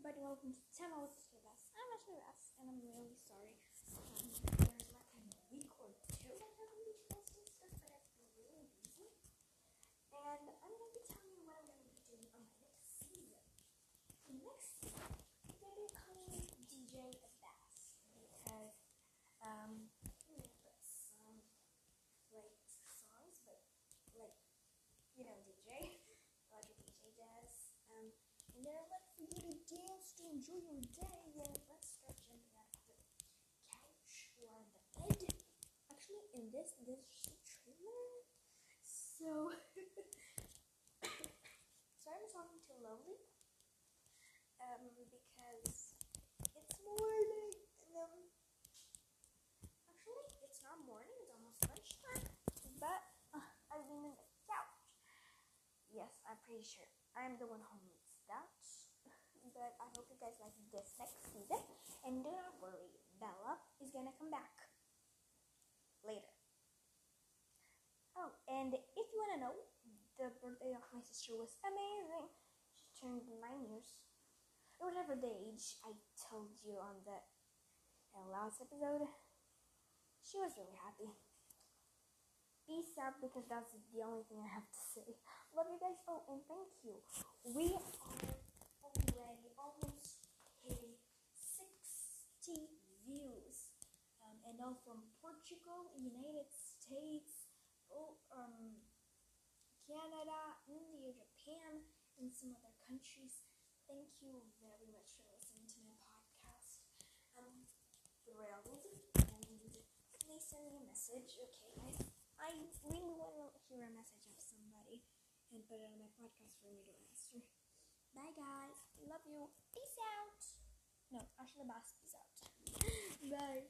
everybody, welcome to 10 Hours to the Best. I'm Ashley Bass, and I'm really sorry. Um, there's like a week or two I haven't been posting stuff, but I've been really busy. And I'm going to be telling you what I'm going to be doing on my next season. The next season, I'm going to be calling DJ Bass, because, um, I'm going to put some, like, songs, but, like, you know, DJ, a DJ does. Um, and they're like for you to dance to enjoy your day. Then let's start jumping out of the couch or the bed. This, this trailer. So, sorry I'm talking too lonely. Um, because it's morning. And, um, actually, it's not morning. It's almost lunchtime. But uh, I've been in the couch. Yes, I'm pretty sure I'm the one who needs that. But I hope you guys like this next wanna know, the birthday of my sister was amazing. She turned nine years. Or whatever the age I told you on the last episode. She was really happy. Peace out because that's the only thing I have to say. Love you guys. Oh, and thank you. We are already almost hitting 60 views. Um, and all from Portugal, United States, Canada, India, Japan, and some other countries. Thank you very much for listening to my podcast. Um, thrilled, and please send me a message, okay, guys? I really want to hear a message of somebody and put it on my podcast for me to answer. Bye, guys. Love you. Peace out. No, Ashley Bass, peace out. Bye.